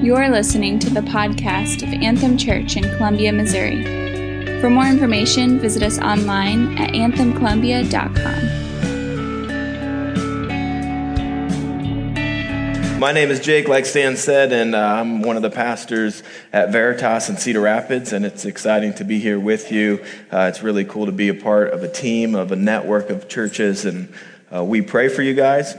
You're listening to the podcast of Anthem Church in Columbia, Missouri. For more information, visit us online at anthemcolumbia.com. My name is Jake, like Stan said, and uh, I'm one of the pastors at Veritas in Cedar Rapids, and it's exciting to be here with you. Uh, it's really cool to be a part of a team, of a network of churches, and uh, we pray for you guys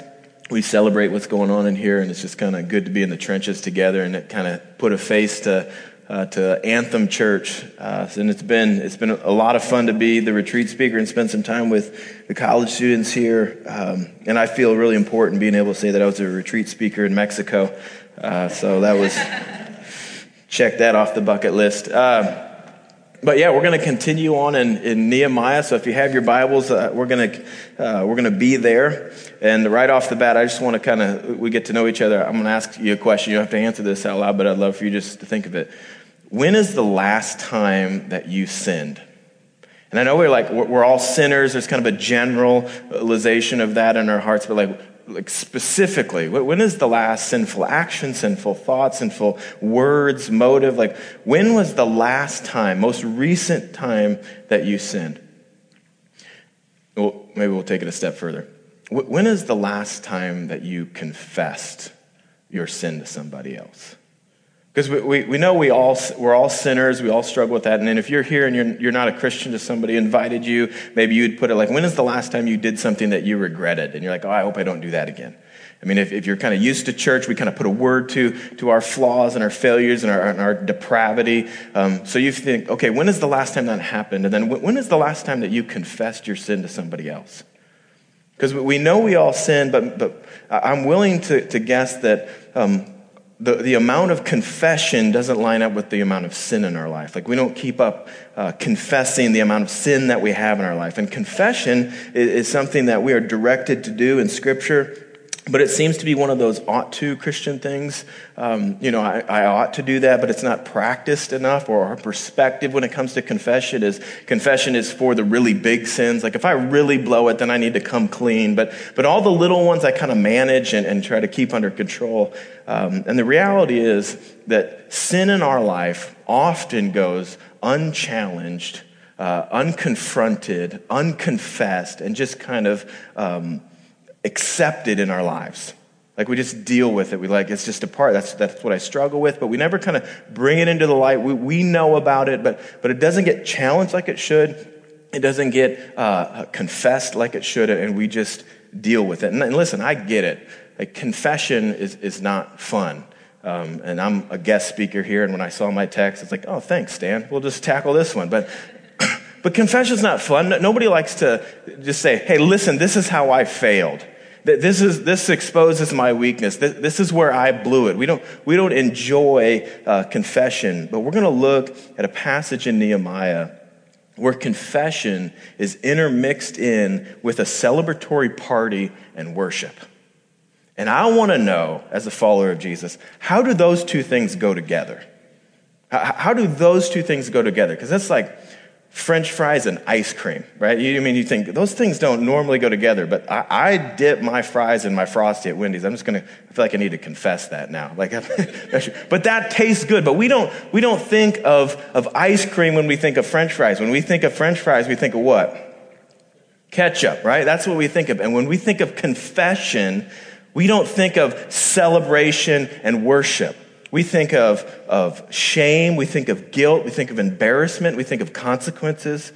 we celebrate what's going on in here, and it's just kind of good to be in the trenches together and it kind of put a face to uh, to Anthem Church. Uh, and it's been it's been a lot of fun to be the retreat speaker and spend some time with the college students here. Um, and I feel really important being able to say that I was a retreat speaker in Mexico. Uh, so that was check that off the bucket list. Uh, but yeah, we're going to continue on in, in, Nehemiah. So if you have your Bibles, uh, we're going to uh, we're going to be there. And right off the bat, I just want to kind of we get to know each other. I'm going to ask you a question. You don't have to answer this out loud, but I'd love for you just to think of it. When is the last time that you sinned? And I know we're like we're all sinners. There's kind of a generalization of that in our hearts, but like like specifically when is the last sinful action sinful thought sinful words motive? Like when was the last time most recent time that you sinned? Well maybe we'll take it a step further. When is the last time that you confessed your sin to somebody else because we, we, we, know we all, we're all sinners, we all struggle with that. And then if you're here and you're, you're not a Christian, just somebody invited you, maybe you'd put it like, when is the last time you did something that you regretted? And you're like, oh, I hope I don't do that again. I mean, if, if you're kind of used to church, we kind of put a word to, to our flaws and our failures and our, and our depravity. Um, so you think, okay, when is the last time that happened? And then when is the last time that you confessed your sin to somebody else? Because we know we all sin, but, but I'm willing to, to guess that um, the, the amount of confession doesn't line up with the amount of sin in our life. Like, we don't keep up uh, confessing the amount of sin that we have in our life. And confession is, is something that we are directed to do in Scripture. But it seems to be one of those ought to Christian things. Um, you know, I, I, ought to do that, but it's not practiced enough. Or our perspective when it comes to confession is confession is for the really big sins. Like if I really blow it, then I need to come clean. But but all the little ones I kind of manage and, and, try to keep under control. Um, and the reality is that sin in our life often goes unchallenged, uh, unconfronted, unconfessed, and just kind of um, accepted in our lives. Like we just deal with it. We like, it's just a part. That's, that's what I struggle with, but we never kind of bring it into the light. We, we know about it, but, but it doesn't get challenged like it should. It doesn't get uh, confessed like it should, and we just deal with it. And, and listen, I get it. Like confession is, is not fun. Um, and I'm a guest speaker here, and when I saw my text, it's like, oh, thanks, Stan. We'll just tackle this one. But but confession's not fun. Nobody likes to just say, hey, listen, this is how I failed. This, is, this exposes my weakness. This, this is where I blew it. We don't, we don't enjoy uh, confession, but we're going to look at a passage in Nehemiah where confession is intermixed in with a celebratory party and worship. And I want to know, as a follower of Jesus, how do those two things go together? How, how do those two things go together? Because that's like, French fries and ice cream, right? You, I mean, you think those things don't normally go together, but I, I dip my fries in my frosty at Wendy's. I'm just gonna, I feel like I need to confess that now. Like, but that tastes good. But we don't, we don't think of, of ice cream when we think of French fries. When we think of French fries, we think of what? Ketchup, right? That's what we think of. And when we think of confession, we don't think of celebration and worship. We think of, of shame, we think of guilt, we think of embarrassment, we think of consequences.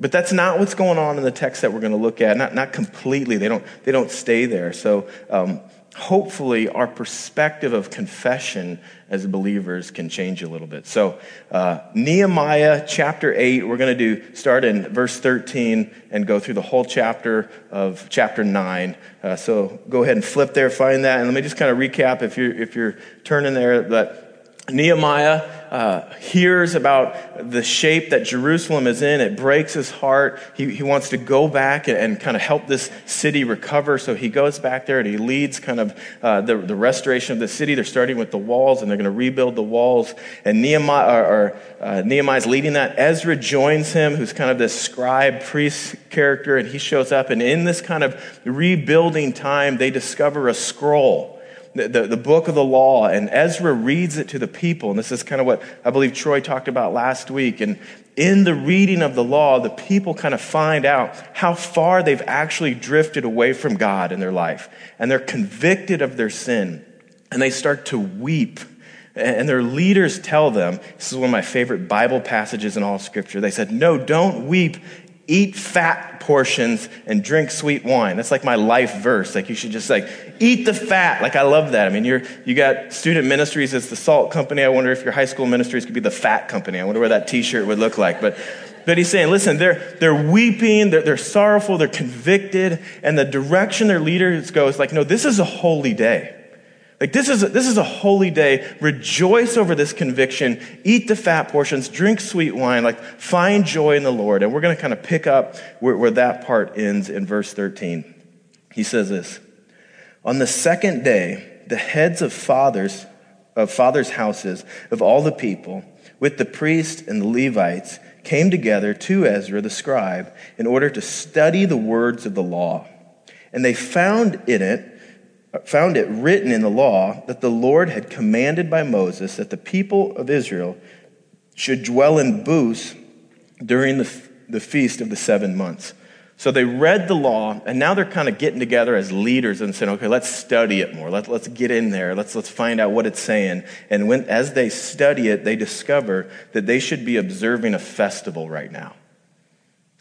But that's not what's going on in the text that we're going to look at. Not, not completely. They don't, they don't stay there. So um, hopefully our perspective of confession as believers can change a little bit. So, uh, Nehemiah chapter 8, we're going to do start in verse 13 and go through the whole chapter of chapter 9. Uh, so, go ahead and flip there, find that. And let me just kind of recap if you're, if you're turning there that Nehemiah uh, hears about the shape that Jerusalem is in. It breaks his heart. He, he wants to go back and, and, kind of help this city recover. So he goes back there and he leads kind of uh, the, the restoration of the city. They're starting with the walls and they're going to rebuild the walls. And Nehemiah, or, uh, Nehemiah's leading that. Ezra joins him, who's kind of this scribe priest character, and he shows up. And in this kind of rebuilding time, they discover a scroll the, the, book of the law, and Ezra reads it to the people. And this is kind of what I believe Troy talked about last week. And in the reading of the law, the people kind of find out how far they've actually drifted away from God in their life. And they're convicted of their sin. And they start to weep. And their leaders tell them this is one of my favorite Bible passages in all scripture. They said, No, don't weep eat fat portions and drink sweet wine. That's like my life verse. Like you should just like eat the fat. Like I love that. I mean, you're, you got student ministries. It's the salt company. I wonder if your high school ministries could be the fat company. I wonder what that t-shirt would look like. But, but he's saying, listen, they're, they're weeping, they're, they're sorrowful, they're convicted, and the direction their leaders go is like, no, this is a holy day. Like, this is, a, this is a holy day. Rejoice over this conviction. Eat the fat portions. Drink sweet wine. Like, find joy in the Lord. And we're going to kind of pick up where, where that part ends in verse 13. He says this On the second day, the heads of fathers, of fathers' houses, of all the people, with the priests and the Levites, came together to Ezra the scribe in order to study the words of the law. And they found in it found it written in the law that the Lord had commanded by Moses that the people of Israel should dwell in booths during the, the feast of the seven months. So they read the law, and now they're kind of getting together as leaders and saying, okay, let's study it more. Let, let's get in there. Let's, let's find out what it's saying. And when, as they study it, they discover that they should be observing a festival right now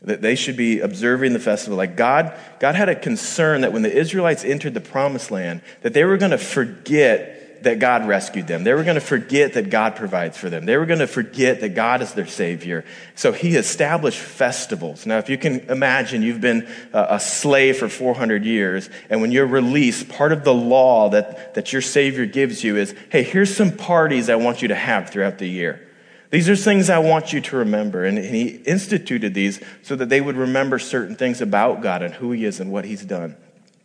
that they should be observing the festival. Like god god had a concern that when the israelites entered the promised land that they were going to forget that god rescued them. They were going to forget that god provides for them. They were going to forget that god is their savior. So he established festivals. Now if you can imagine you've been a slave for 400 years and when you're released part of the law that, that your savior gives you is hey here's some parties i want you to have throughout the year these are things I want you to remember. And he instituted these so that they would remember certain things about God and who he is and what he's done.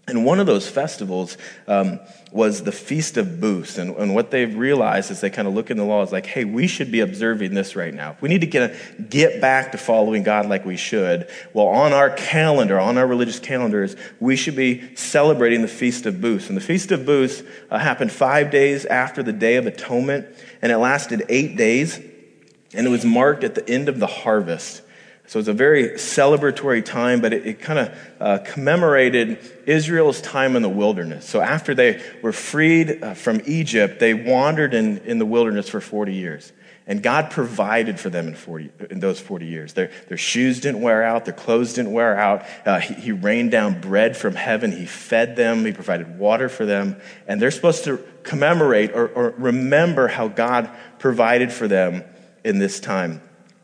And one of those festivals um, was the Feast of Booths. And, and, what they've realized as they kind of look in the law is like, hey, we should be observing this right now. We need to get, get back to following God like we should. Well, on our calendar, on our religious calendars, we should be celebrating the Feast of Booths. And the Feast of Booths uh, happened five days after the Day of Atonement, and it lasted eight days and it was marked at the end of the harvest. So it's a very celebratory time, but it, it kind of uh, commemorated Israel's time in the wilderness. So after they were freed uh, from Egypt, they wandered in, in the wilderness for 40 years. And God provided for them in, 40, in those 40 years. Their, their shoes didn't wear out, their clothes didn't wear out. Uh, he, he rained down bread from heaven, He fed them, He provided water for them. And they're supposed to commemorate or, or remember how God provided for them in this time.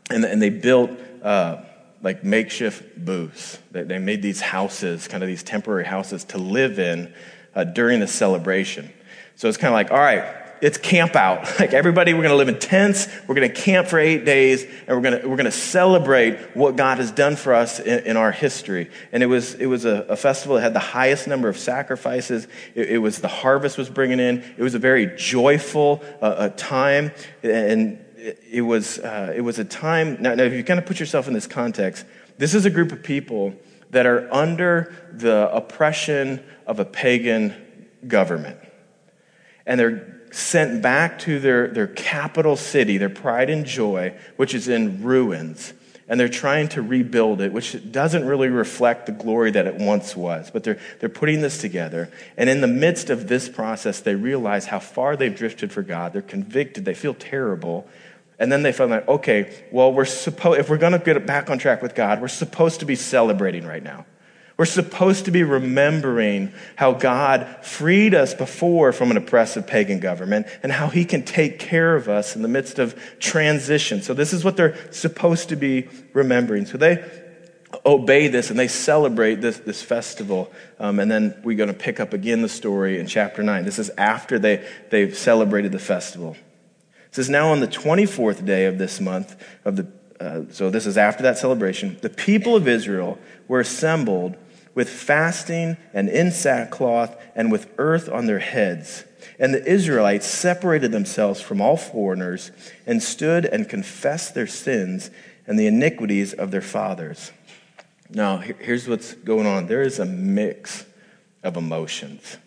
And, and they built uh, like makeshift booths. They, they, made these houses, kind of these temporary houses to live in uh, during the celebration. So it's kind of like, all right, it's camp out. Like everybody, we're going to live in tents. We're going to camp for eight days, and we're going to we're going to celebrate what God has done for us in, in our history. And it was it was a, a, festival that had the highest number of sacrifices. It, it, was the harvest was bringing in. It was a very joyful uh, time, and it, was, uh, it was a time. Now, now, if you kind of put yourself in this context, this is a group of people that are under the oppression of a pagan government. And they're sent back to their, their capital city, their pride and joy, which is in ruins. And they're trying to rebuild it, which doesn't really reflect the glory that it once was. But they're, they're putting this together. And in the midst of this process, they realize how far they've drifted for God. They're convicted. They feel terrible. And then they found out, okay, well, we're supposed, if we're going to get back on track with God, we're supposed to be celebrating right now. We're supposed to be remembering how God freed us before from an oppressive pagan government and how he can take care of us in the midst of transition. So this is what they're supposed to be remembering. So they obey this and they celebrate this, this festival. Um, and then we're going to pick up again the story in chapter 9. This is after they, they've celebrated the festival. It says, Now on the 24th day of this month, of the, uh, so this is after that celebration, the people of Israel were assembled with fasting and in sackcloth and with earth on their heads. And the Israelites separated themselves from all foreigners and stood and confessed their sins and the iniquities of their fathers. Now, here's what's going on there is a mix of emotions.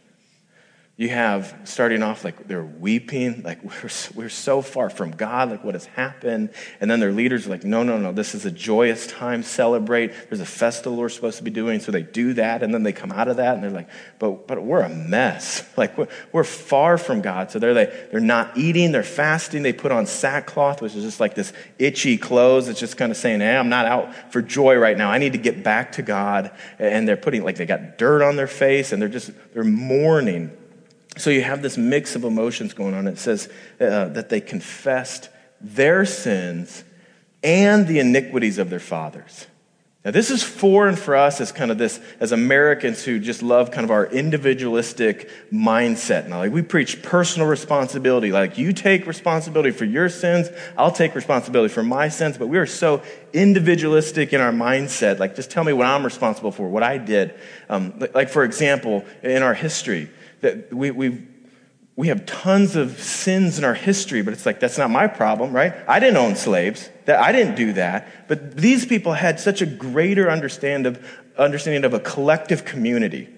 You have starting off like they're weeping, like we're, we're so far from God, like what has happened. And then their leaders are like, no, no, no, this is a joyous time, celebrate. There's a festival we're supposed to be doing. So they do that. And then they come out of that and they're like, but, but we're a mess. Like we're, we're far from God. So they're like, they're not eating, they're fasting. They put on sackcloth, which is just like this itchy clothes. It's just kind of saying, hey, I'm not out for joy right now. I need to get back to God. And they're putting, like, they got dirt on their face and they're just, they're mourning. So you have this mix of emotions going on. It says uh, that they confessed their sins and the iniquities of their fathers. Now, this is foreign for us as kind of this, as Americans who just love kind of our individualistic mindset. Now, like we preach personal responsibility. Like you take responsibility for your sins, I'll take responsibility for my sins, but we are so individualistic in our mindset. Like, just tell me what I'm responsible for, what I did. Um, like, for example, in our history, that we, we we have tons of sins in our history, but it's like, that's not my problem, right? I didn't own slaves. That, I didn't do that. But these people had such a greater understand of, understanding of a collective community.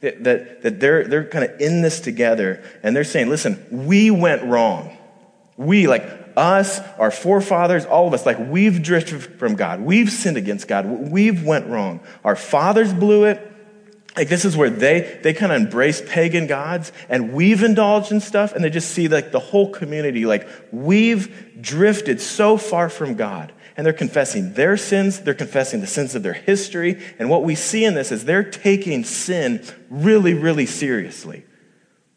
That, that, that they're, they're kind of in this together and they're saying, listen, we went wrong. We, like us, our forefathers, all of us, like we've drifted from God. We've sinned against God. We've went wrong. Our fathers blew it. Like this is where they they kind of embrace pagan gods and we've indulged in stuff and they just see like the whole community like we've drifted so far from God and they're confessing their sins, they're confessing the sins of their history and what we see in this is they're taking sin really really seriously.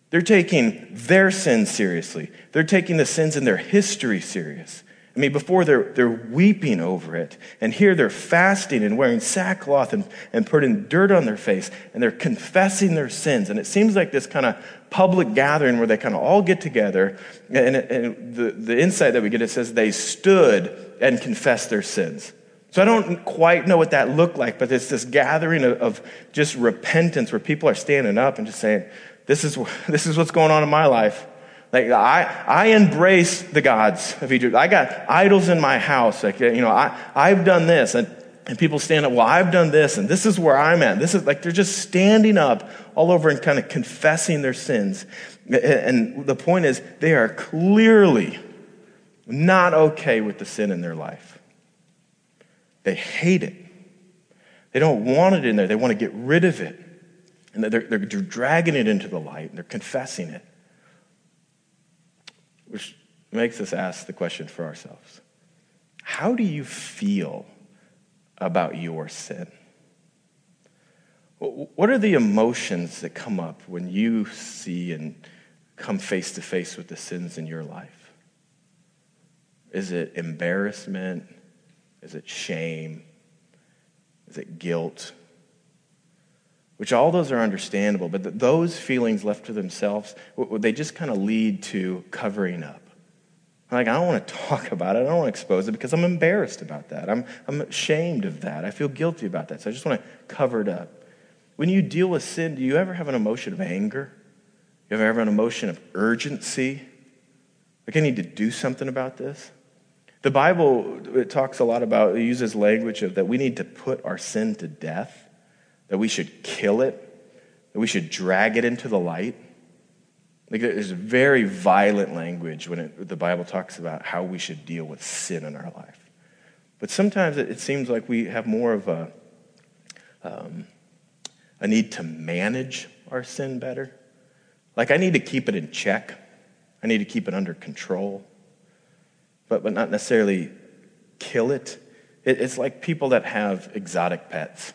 They're taking their sins seriously. They're taking the sins in their history serious. I mean, before they're, they're weeping over it. And here they're fasting and wearing sackcloth and, and putting dirt on their face. And they're confessing their sins. And it seems like this kind of public gathering where they kind of all get together. And, and the, the insight that we get, it says they stood and confessed their sins. So I don't quite know what that looked like, but it's this gathering of, of just repentance where people are standing up and just saying, this is, this is what's going on in my life. Like I, I embrace the gods of Egypt. I got idols in my house. Like, you know, I, I've done this. And, and people stand up, well, I've done this, and this is where I'm at. This is like they're just standing up all over and kind of confessing their sins. And the point is, they are clearly not okay with the sin in their life. They hate it. They don't want it in there. They want to get rid of it. And they're, they're dragging it into the light, and they're confessing it. Which makes us ask the question for ourselves How do you feel about your sin? What are the emotions that come up when you see and come face to face with the sins in your life? Is it embarrassment? Is it shame? Is it guilt? Which all those are understandable, but those feelings left to themselves, they just kind of lead to covering up. Like, I don't want to talk about it. I don't want to expose it because I'm embarrassed about that. I'm, I'm ashamed of that. I feel guilty about that. So I just want to cover it up. When you deal with sin, do you ever have an emotion of anger? You ever have an emotion of urgency? Like, I need to do something about this? The Bible it talks a lot about, it uses language of that we need to put our sin to death that we should kill it, that we should drag it into the light. Like there's very violent language when it, the Bible talks about how we should deal with sin in our life. But sometimes it, seems like we have more of a, um, a need to manage our sin better. Like I need to keep it in check, I need to keep it under control, but, but not necessarily kill it. it it's like people that have exotic pets,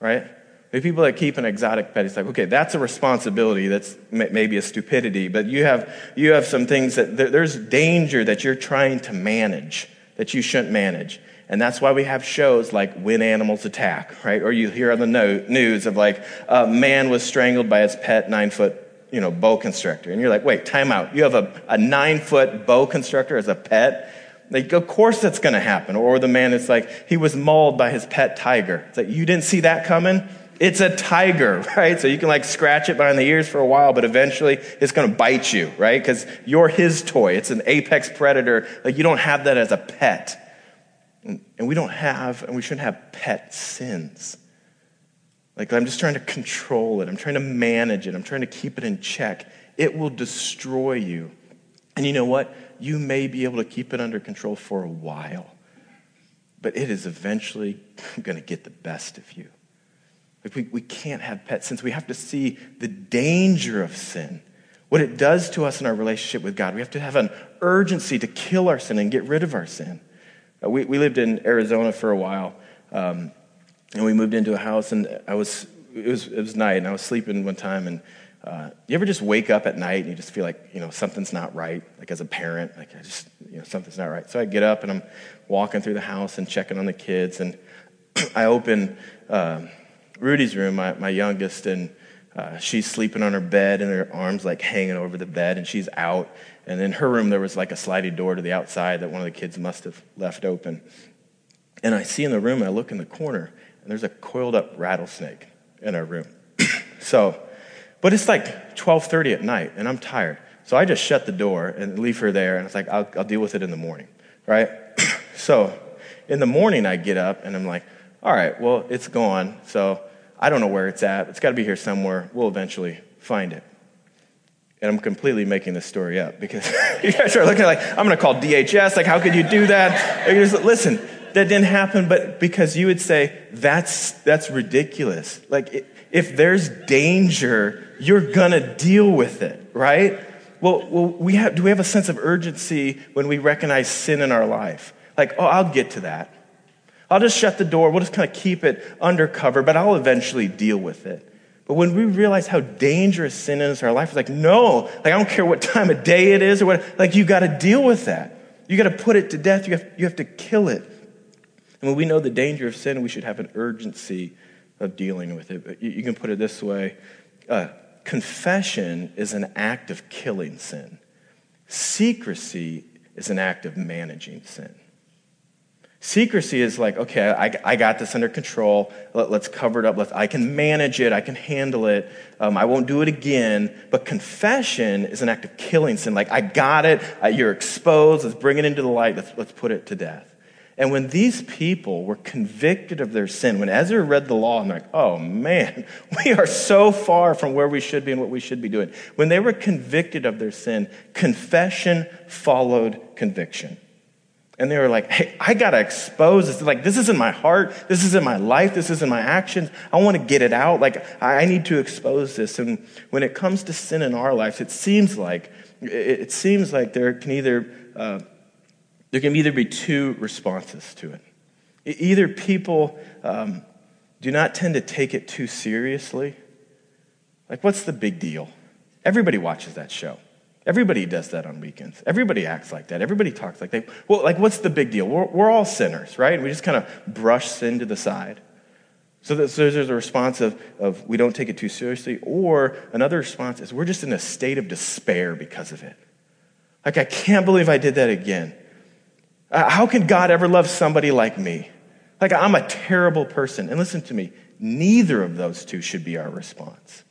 right? The people that keep an exotic pet, it's like, okay, that's a responsibility. That's maybe a stupidity, but you have, you have some things that there's danger that you're trying to manage that you shouldn't manage. And that's why we have shows like When Animals Attack, right? Or you hear on the news of like a man was strangled by his pet nine foot, you know, boa constrictor. And you're like, wait, time out. You have a, a nine foot boa constrictor as a pet? Like, of course that's going to happen. Or the man is like, he was mauled by his pet tiger. It's like, you didn't see that coming? It's a tiger, right? So you can like scratch it behind the ears for a while, but eventually it's going to bite you, right? Because you're his toy. It's an apex predator. Like you don't have that as a pet. And we don't have, and we shouldn't have pet sins. like I'm just trying to control it, I'm trying to manage it, I'm trying to keep it in check, it will destroy you. And you know what? You may be able to keep it under control for a while, but it is eventually going to get the best of you. Like we, we can't have pets since we have to see the danger of sin, what it does to us in our relationship with God. We have to have an urgency to kill our sin and get rid of our sin. Uh, we, we lived in Arizona for a while, um, and we moved into a house, and I was it was it was night, and I was sleeping one time, and uh, you ever just wake up at night and you just feel like you know something's not right, like as a parent, like I just you know something's not right. So I get up and I'm walking through the house and checking on the kids, and I open. Uh, Rudy's room, my, my youngest, and uh, she's sleeping on her bed and her arms like hanging over the bed, and she's out. And in her room, there was like a sliding door to the outside that one of the kids must have left open. And I see in the room, I look in the corner, and there's a coiled up rattlesnake in our room. so, but it's like 12:30 at night, and I'm tired. So I just shut the door and leave her there, and it's like I'll, I'll deal with it in the morning, right? so, in the morning, I get up and I'm like, all right, well, it's gone. So I don't know where it's at. It's got to be here somewhere. We'll eventually find it. And I'm completely making this story up because you guys are looking like, I'm going to call DHS. Like, how could you do that? Just, listen, that didn't happen, but because you would say, that's, that's ridiculous. Like, if there's danger, you're going to deal with it, right? Well, well we have, do we have a sense of urgency when we recognize sin in our life? Like, oh, I'll get to that. I'll just shut the door. We'll just kind of keep it undercover, but I'll eventually deal with it. But when we realize how dangerous sin is in our life, it's like, no, like I don't care what time of day it is or what, like you got to deal with that. You got to put it to death. You have, you have to kill it. And when we know the danger of sin, we should have an urgency of dealing with it. But you, you can put it this way uh, confession is an act of killing sin, secrecy is an act of managing sin. Secrecy is like, okay, I, I got this under control. Let, us cover it up. Let's, I can manage it. I can handle it. Um, I won't do it again. But confession is an act of killing sin. Like, I got it. Uh, you're exposed. Let's bring it into the light. Let's, let's put it to death. And when these people were convicted of their sin, when Ezra read the law and they're like, oh man, we are so far from where we should be and what we should be doing. When they were convicted of their sin, confession followed conviction. And they were like, hey, I got to expose this. Like, this is in my heart. This is in my life. This is in my actions. I want to get it out. Like, I need to expose this. And when it comes to sin in our lives, it seems like, it seems like there can either, uh, there can either be two responses to it. Either people um, do not tend to take it too seriously. Like, what's the big deal? Everybody watches that show. Everybody does that on weekends. Everybody acts like that. Everybody talks like that. Well, like, what's the big deal? We're, we're all sinners, right? We just kind of brush sin to the side. So, that, so there's a response of, of we don't take it too seriously, or another response is we're just in a state of despair because of it. Like, I can't believe I did that again. Uh, how can God ever love somebody like me? Like, I'm a terrible person. And listen to me, neither of those two should be our response.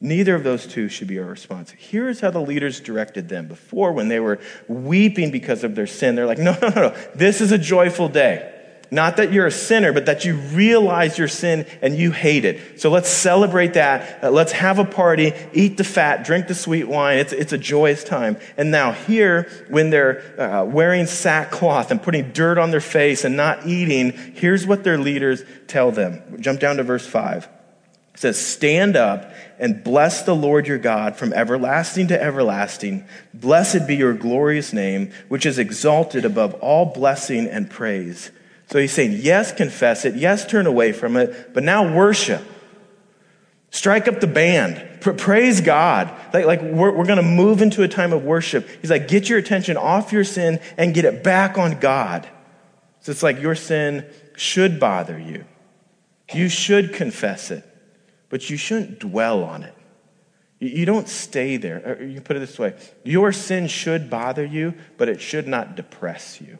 Neither of those two should be our response. Here's how the leaders directed them. Before, when they were weeping because of their sin, they're like, no, no, no, no. This is a joyful day. Not that you're a sinner, but that you realize your sin and you hate it. So let's celebrate that. Uh, let's have a party, eat the fat, drink the sweet wine. It's, it's a joyous time. And now, here, when they're uh, wearing sackcloth and putting dirt on their face and not eating, here's what their leaders tell them. Jump down to verse 5. It says, Stand up and bless the Lord your God from everlasting to everlasting. Blessed be your glorious name, which is exalted above all blessing and praise. So he's saying, Yes, confess it. Yes, turn away from it. But now worship. Strike up the band. praise God. Like, like we're, we're going to move into a time of worship. He's like, Get your attention off your sin and get it back on God. So it's like your sin should bother you. You should confess it but you shouldn't dwell on it. You don't stay there. Uh, you put it this way your sin should bother you, but it should not depress you.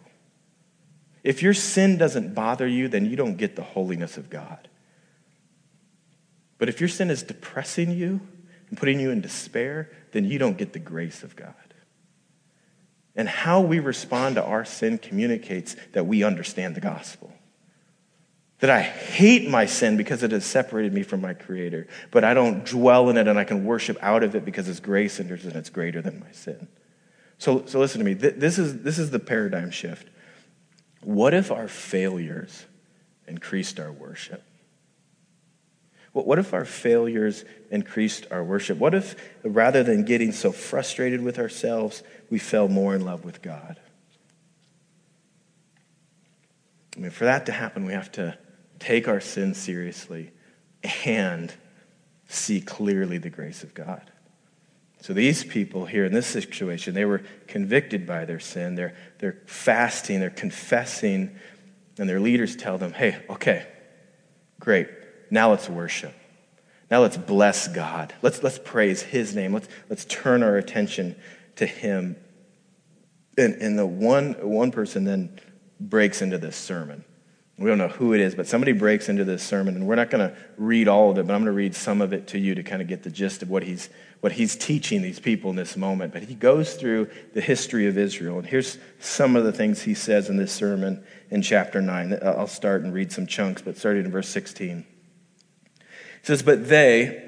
If your sin doesn't bother you, then you don't get the holiness of God. But if your sin is depressing you and putting you in despair, then you don't get the grace of God. And how we respond to our sin communicates that we understand the gospel. That I hate my sin because it has separated me from my Creator, but I don't dwell in it and I can worship out of it because His grace and it's greater than my sin. So, so listen to me. This is, this is the paradigm shift. What if our failures increased our worship? What if our failures increased our worship? What if, rather than getting so frustrated with ourselves, we fell more in love with God? I mean, for that to happen, we have to take our sin seriously and see clearly the grace of God. So these people here in this situation, they were convicted by their sin. They're, they're fasting, they're confessing, and their leaders tell them, hey, okay, great. Now let's worship. Now let's bless God. Let's, let's praise his name. Let's, let's turn our attention to him. And, and the one, one person then breaks into this sermon. We don't know who it is, but somebody breaks into this sermon, and we're not going to read all of it, but I'm going to read some of it to you to kind of get the gist of what he's, what he's teaching these people in this moment. But he goes through the history of Israel, and here's some of the things he says in this sermon in chapter 9. Uh, I'll start and read some chunks, but starting in verse 16. He says, But they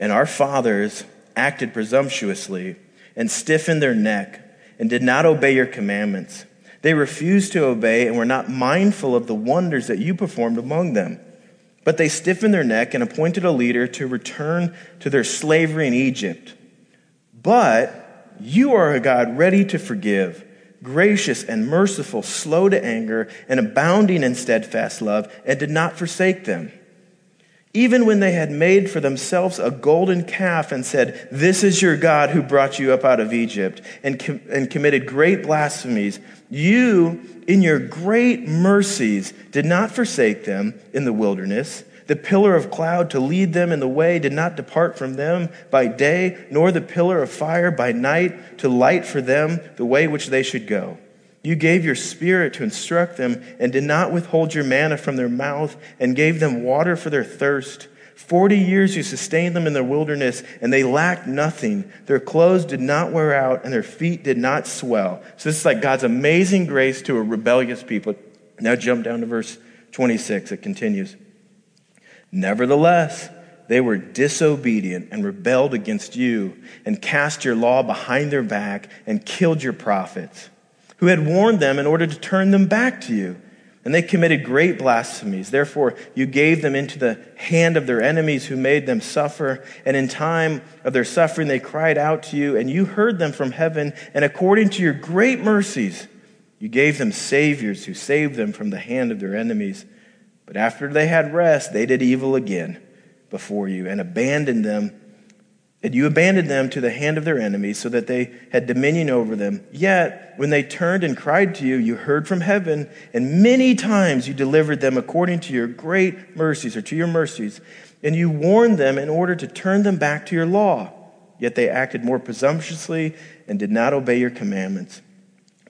and our fathers acted presumptuously and stiffened their neck and did not obey your commandments. They refused to obey and were not mindful of the wonders that you performed among them. But they stiffened their neck and appointed a leader to return to their slavery in Egypt. But you are a God ready to forgive, gracious and merciful, slow to anger, and abounding in steadfast love, and did not forsake them. Even when they had made for themselves a golden calf and said, This is your God who brought you up out of Egypt, and, com- and committed great blasphemies, you, in your great mercies, did not forsake them in the wilderness. The pillar of cloud to lead them in the way did not depart from them by day, nor the pillar of fire by night to light for them the way which they should go. You gave your spirit to instruct them and did not withhold your manna from their mouth and gave them water for their thirst. Forty years you sustained them in the wilderness, and they lacked nothing. Their clothes did not wear out, and their feet did not swell. So, this is like God's amazing grace to a rebellious people. Now, jump down to verse 26. It continues. Nevertheless, they were disobedient and rebelled against you, and cast your law behind their back, and killed your prophets who had warned them in order to turn them back to you. And they committed great blasphemies. Therefore, you gave them into the hand of their enemies who made them suffer. And in time of their suffering, they cried out to you, and you heard them from heaven. And according to your great mercies, you gave them saviors who saved them from the hand of their enemies. But after they had rest, they did evil again before you and abandoned them and you abandoned them to the hand of their enemies so that they had dominion over them. Yet, when they turned and cried to you, you heard from heaven, and many times you delivered them according to your great mercies or to your mercies. And you warned them in order to turn them back to your law. Yet they acted more presumptuously and did not obey your commandments,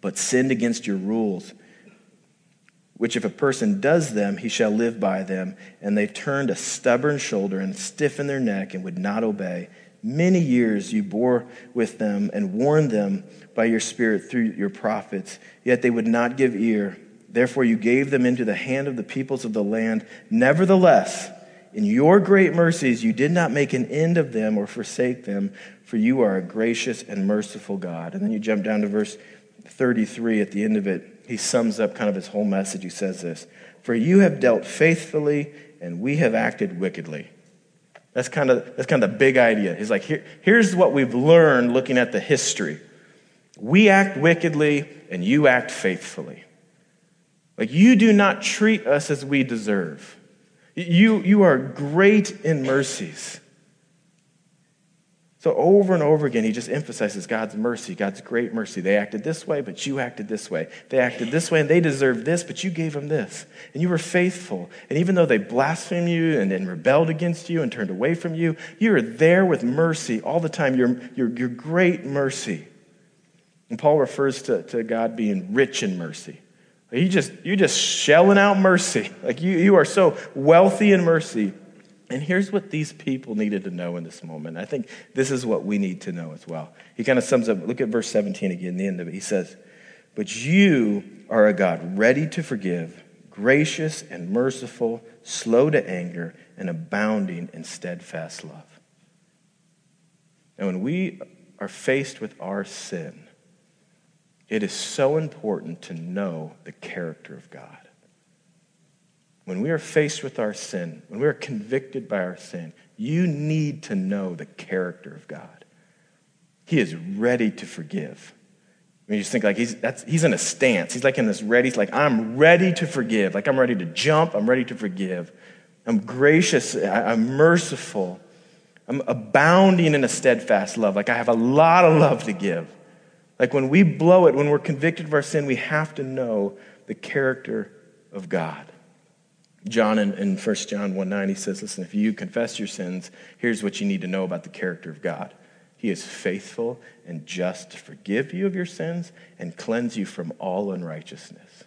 but sinned against your rules, which if a person does them, he shall live by them. And they turned a stubborn shoulder and stiffened their neck and would not obey. Many years you bore with them and warned them by your Spirit through your prophets, yet they would not give ear. Therefore, you gave them into the hand of the peoples of the land. Nevertheless, in your great mercies, you did not make an end of them or forsake them, for you are a gracious and merciful God. And then you jump down to verse 33 at the end of it. He sums up kind of his whole message. He says this For you have dealt faithfully, and we have acted wickedly. That's kind of, that's kind of the big idea. He's like, Here, here's what we've learned looking at the history. We act wickedly and you act faithfully. Like, you do not treat us as we deserve. You, you are great in mercies. So over and over again, he just emphasizes God's mercy, God's great mercy. They acted this way, but you acted this way. They acted this way, and they deserved this, but you gave them this. And you were faithful. And even though they blasphemed you and, and rebelled against you and turned away from you, you are there with mercy all the time. Your, your, your great mercy. And Paul refers to, to God being rich in mercy. You just, you're just shelling out mercy. Like you, you are so wealthy in mercy. And here's what these people needed to know in this moment. I think this is what we need to know as well. He kind of sums up, look at verse 17 again, the end of it. He says, But you are a God ready to forgive, gracious and merciful, slow to anger, and abounding in steadfast love. And when we are faced with our sin, it is so important to know the character of God. When we are faced with our sin, when we are convicted by our sin, you need to know the character of God. He is ready to forgive. I mean, you just think like he's, he's in a stance. He's like in this ready, he's like, I'm ready to forgive. Like I'm ready to jump. I'm ready to forgive. I'm gracious. I'm merciful. I'm abounding in a steadfast love. Like I have a lot of love to give. Like when we blow it, when we're convicted of our sin, we have to know the character of God. John in, in 1 John 1 9, he says, Listen, if you confess your sins, here's what you need to know about the character of God. He is faithful and just to forgive you of your sins and cleanse you from all unrighteousness.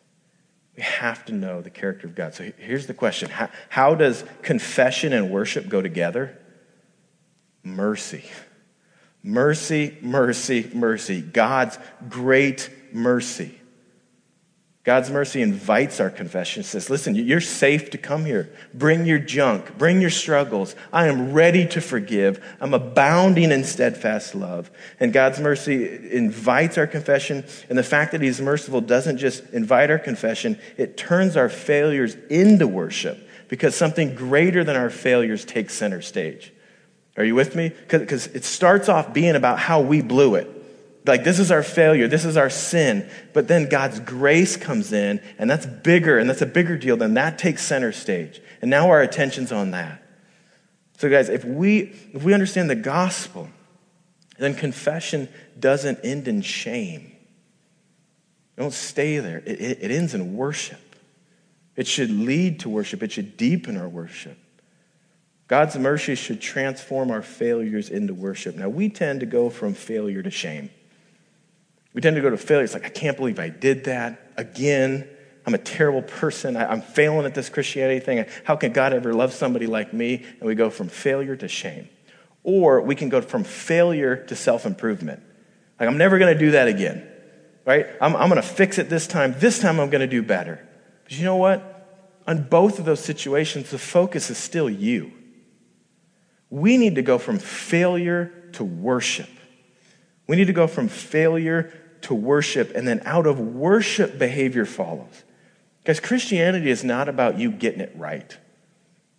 We have to know the character of God. So here's the question How, how does confession and worship go together? Mercy. Mercy, mercy, mercy. God's great mercy. God's mercy invites our confession. It says, listen, you're safe to come here. Bring your junk. Bring your struggles. I am ready to forgive. I'm abounding in steadfast love. And God's mercy invites our confession. And the fact that He's merciful doesn't just invite our confession, it turns our failures into worship because something greater than our failures takes center stage. Are you with me? Because it starts off being about how we blew it. Like, this is our failure, this is our sin. But then God's grace comes in, and that's bigger, and that's a bigger deal. Then that takes center stage. And now our attention's on that. So, guys, if we, if we understand the gospel, then confession doesn't end in shame. Don't stay there. It, it, it ends in worship. It should lead to worship, it should deepen our worship. God's mercy should transform our failures into worship. Now, we tend to go from failure to shame. We tend to go to failure. It's like, I can't believe I did that again. I'm a terrible person. I, am failing at this Christianity thing. How can God ever love somebody like me? And we go from failure to shame. Or we can go from failure to self improvement. Like, I'm never going to do that again, right? I'm, I'm going to fix it this time. This time I'm going to do better. But you know what? On both of those situations, the focus is still you. We need to go from failure to worship. We need to go from failure to worship, and then out of worship, behavior follows. Because Christianity is not about you getting it right.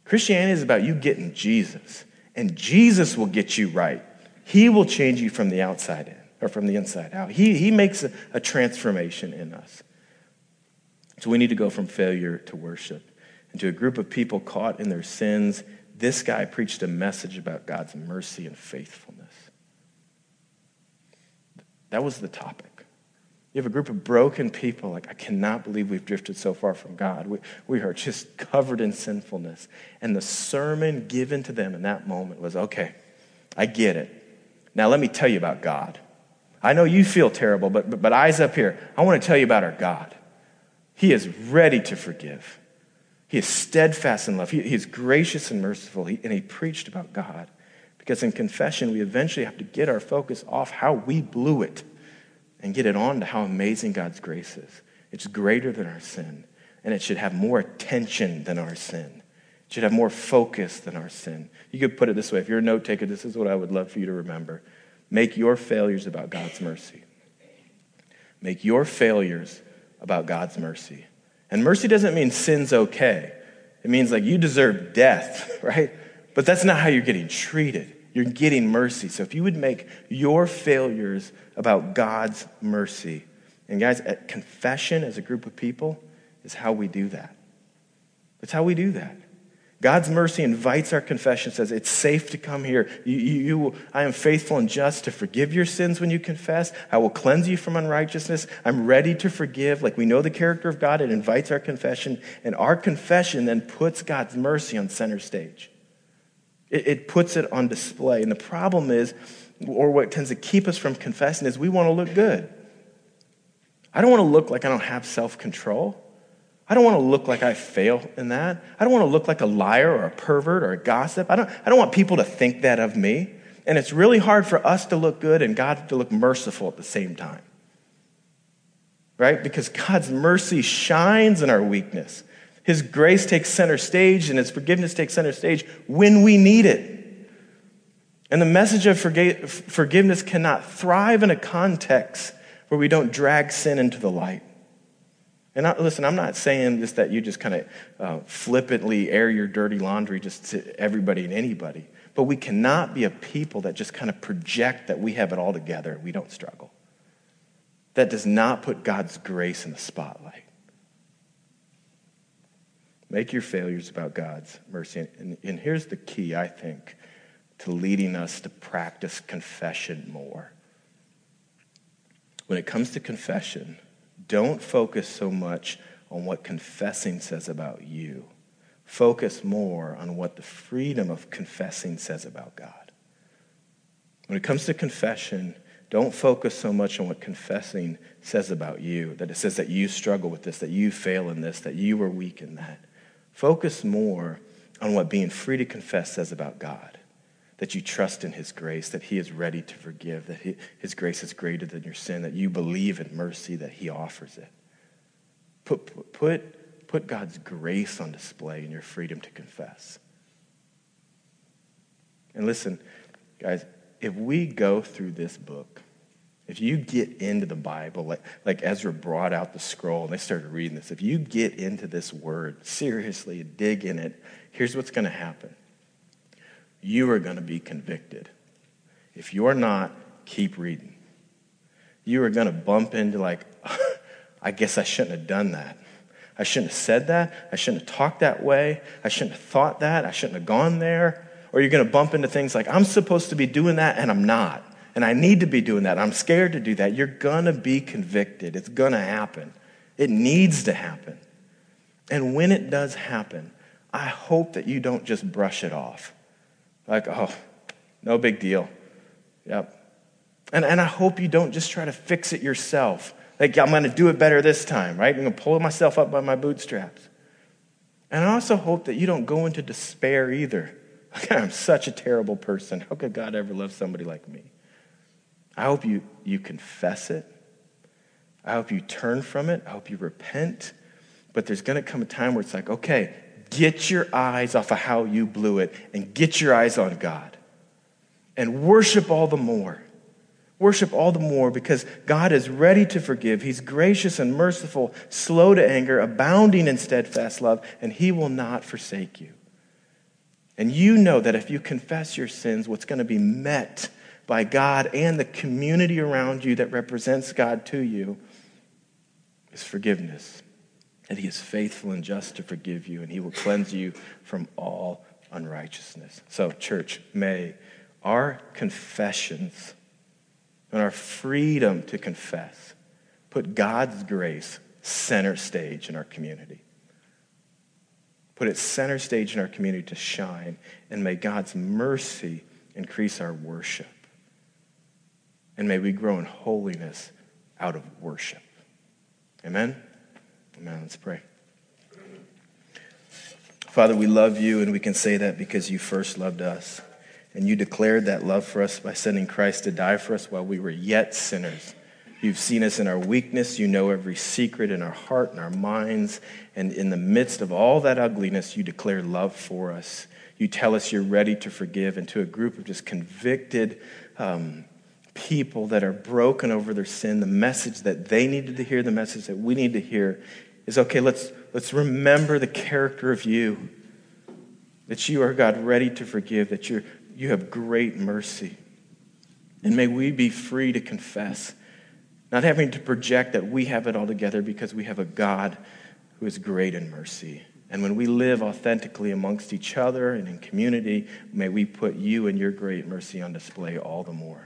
Christianity is about you getting Jesus, and Jesus will get you right. He will change you from the outside in, or from the inside out. He, he makes a, a transformation in us. So we need to go from failure to worship. And to a group of people caught in their sins, this guy preached a message about God's mercy and faithfulness. That was the topic. You have a group of broken people, like, I cannot believe we've drifted so far from God. We, we are just covered in sinfulness. And the sermon given to them in that moment was okay, I get it. Now let me tell you about God. I know you feel terrible, but, but, but eyes up here. I want to tell you about our God. He is ready to forgive. He is steadfast in love. He, he is gracious and merciful. He, and he preached about God. Because in confession, we eventually have to get our focus off how we blew it and get it on to how amazing God's grace is. It's greater than our sin, and it should have more attention than our sin. It should have more focus than our sin. You could put it this way if you're a note taker, this is what I would love for you to remember. Make your failures about God's mercy. Make your failures about God's mercy. And mercy doesn't mean sin's okay. It means like you deserve death, right? But that's not how you're getting treated. You're getting mercy. So if you would make your failures about God's mercy, and guys, at confession as a group of people is how we do that. It's how we do that. God's mercy invites our confession, says it's safe to come here. You, you, you, I am faithful and just to forgive your sins when you confess. I will cleanse you from unrighteousness. I'm ready to forgive. Like we know the character of God, it invites our confession, and our confession then puts God's mercy on center stage. It, it puts it on display. And the problem is, or what tends to keep us from confessing, is we want to look good. I don't want to look like I don't have self control. I don't want to look like I fail in that. I don't want to look like a liar or a pervert or a gossip. I don't, I don't want people to think that of me. And it's really hard for us to look good and God to look merciful at the same time. Right? Because God's mercy shines in our weakness. His grace takes center stage and His forgiveness takes center stage when we need it. And the message of forgiveness cannot thrive in a context where we don't drag sin into the light. And I, listen, I'm not saying just that you just kind of uh, flippantly air your dirty laundry just to everybody and anybody. But we cannot be a people that just kind of project that we have it all together. and We don't struggle. That does not put God's grace in the spotlight. Make your failures about God's mercy. And, and here's the key, I think, to leading us to practice confession more. When it comes to confession, don't focus so much on what confessing says about you. Focus more on what the freedom of confessing says about God. When it comes to confession, don't focus so much on what confessing says about you, that it says that you struggle with this, that you fail in this, that you are weak in that. Focus more on what being free to confess says about God. That you trust in His grace, that He is ready to forgive, that His grace is greater than your sin, that you believe in mercy, that He offers it. Put, put, put God's grace on display in your freedom to confess. And listen, guys, if we go through this book, if you get into the Bible, like, like Ezra brought out the scroll and they started reading this, if you get into this word seriously, dig in it, here's what's going to happen. You are going to be convicted. If you're not, keep reading. You are going to bump into, like, I guess I shouldn't have done that. I shouldn't have said that. I shouldn't have talked that way. I shouldn't have thought that. I shouldn't have gone there. Or you're going to bump into things like, I'm supposed to be doing that and I'm not and I need to be doing that. I'm scared to do that. You're going to be convicted. It's going to happen. It needs to happen. And when it does happen, I hope that you don't just brush it off. Like, oh, no big deal. Yep. And, and I hope you don't just try to fix it yourself. Like, I'm going to do it better this time, right? I'm going to pull myself up by my bootstraps. And I also hope that you don't go into despair either. Like, I'm such a terrible person. How could God ever love somebody like me? I hope you, you confess it. I hope you turn from it. I hope you repent. But there's going to come a time where it's like, okay, get your eyes off of how you blew it and get your eyes on God. And worship all the more. Worship all the more because God is ready to forgive. He's gracious and merciful, slow to anger, abounding in steadfast love, and He will not forsake you. And you know that if you confess your sins, what's going to be met by God and the community around you that represents God to you is forgiveness. And He is faithful and just to forgive you, and He will cleanse you from all unrighteousness. So, church, may our confessions and our freedom to confess put God's grace center stage in our community. Put it center stage in our community to shine, and may God's mercy increase our worship. And may we grow in holiness out of worship. Amen? Amen. Let's pray. Father, we love you, and we can say that because you first loved us. And you declared that love for us by sending Christ to die for us while we were yet sinners. You've seen us in our weakness. You know every secret in our heart and our minds. And in the midst of all that ugliness, you declare love for us. You tell us you're ready to forgive. And to a group of just convicted, um, people that are broken over their sin, the message that they needed to hear, the message that we need to hear is okay, let's, let's remember the character of you. That you are, God, ready to forgive, that you're, you have great mercy. And may we be free to confess, not having to project that we have it all together because we have a God who is great in mercy. And when we live authentically amongst each other and in community, may we put you and your great mercy on display all the more.